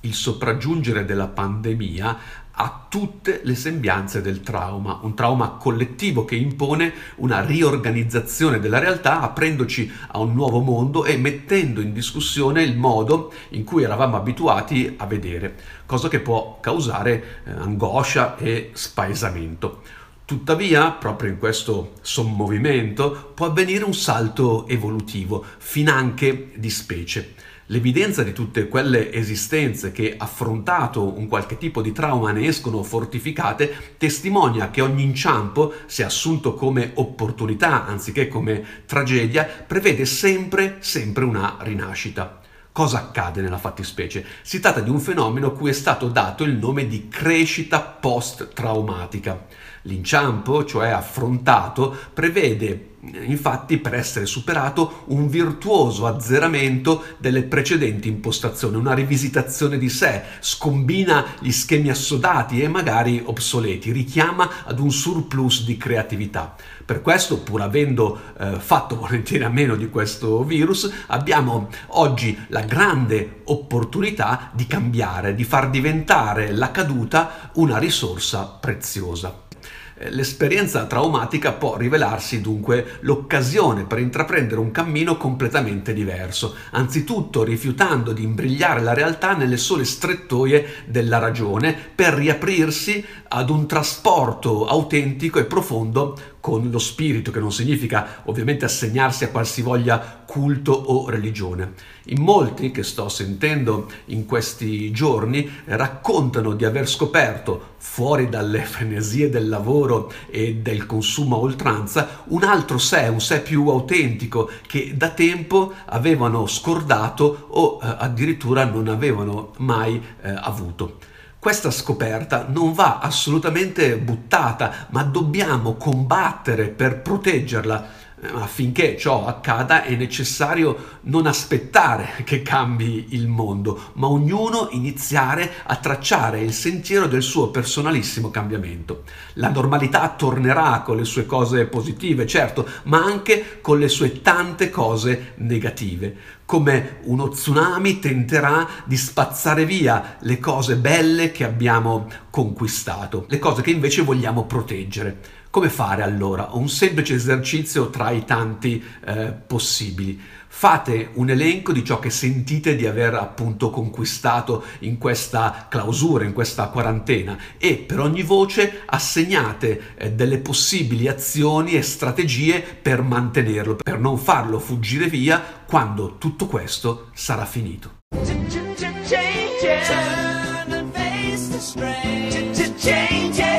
Il sopraggiungere della pandemia ha tutte le sembianze del trauma, un trauma collettivo che impone una riorganizzazione della realtà aprendoci a un nuovo mondo e mettendo in discussione il modo in cui eravamo abituati a vedere, cosa che può causare eh, angoscia e spaesamento. Tuttavia, proprio in questo sommovimento, può avvenire un salto evolutivo, finanche di specie. L'evidenza di tutte quelle esistenze che, affrontato un qualche tipo di trauma, ne escono fortificate, testimonia che ogni inciampo, se assunto come opportunità anziché come tragedia, prevede sempre, sempre una rinascita. Cosa accade nella fattispecie? Si tratta di un fenomeno cui è stato dato il nome di crescita post-traumatica. L'inciampo, cioè affrontato, prevede infatti per essere superato un virtuoso azzeramento delle precedenti impostazioni, una rivisitazione di sé, scombina gli schemi assodati e magari obsoleti, richiama ad un surplus di creatività. Per questo, pur avendo eh, fatto volentieri a meno di questo virus, abbiamo oggi la grande opportunità di cambiare, di far diventare la caduta una risorsa preziosa. Eh, l'esperienza traumatica può rivelarsi dunque l'occasione per intraprendere un cammino completamente diverso, anzitutto rifiutando di imbrigliare la realtà nelle sole strettoie della ragione per riaprirsi ad un trasporto autentico e profondo con lo spirito, che non significa ovviamente assegnarsi a qualsivoglia culto o religione. In molti che sto sentendo in questi giorni raccontano di aver scoperto, fuori dalle frenesie del lavoro e del consumo a oltranza, un altro sé, un sé più autentico che da tempo avevano scordato o eh, addirittura non avevano mai eh, avuto. Questa scoperta non va assolutamente buttata, ma dobbiamo combattere per proteggerla. Eh, affinché ciò accada è necessario non aspettare che cambi il mondo, ma ognuno iniziare a tracciare il sentiero del suo personalissimo cambiamento. La normalità tornerà con le sue cose positive, certo, ma anche con le sue tante cose negative come uno tsunami tenterà di spazzare via le cose belle che abbiamo conquistato, le cose che invece vogliamo proteggere. Come fare allora? Un semplice esercizio tra i tanti eh, possibili. Fate un elenco di ciò che sentite di aver appunto conquistato in questa clausura, in questa quarantena e per ogni voce assegnate eh, delle possibili azioni e strategie per mantenerlo, per non farlo fuggire via quando tutto questo sarà finito. Change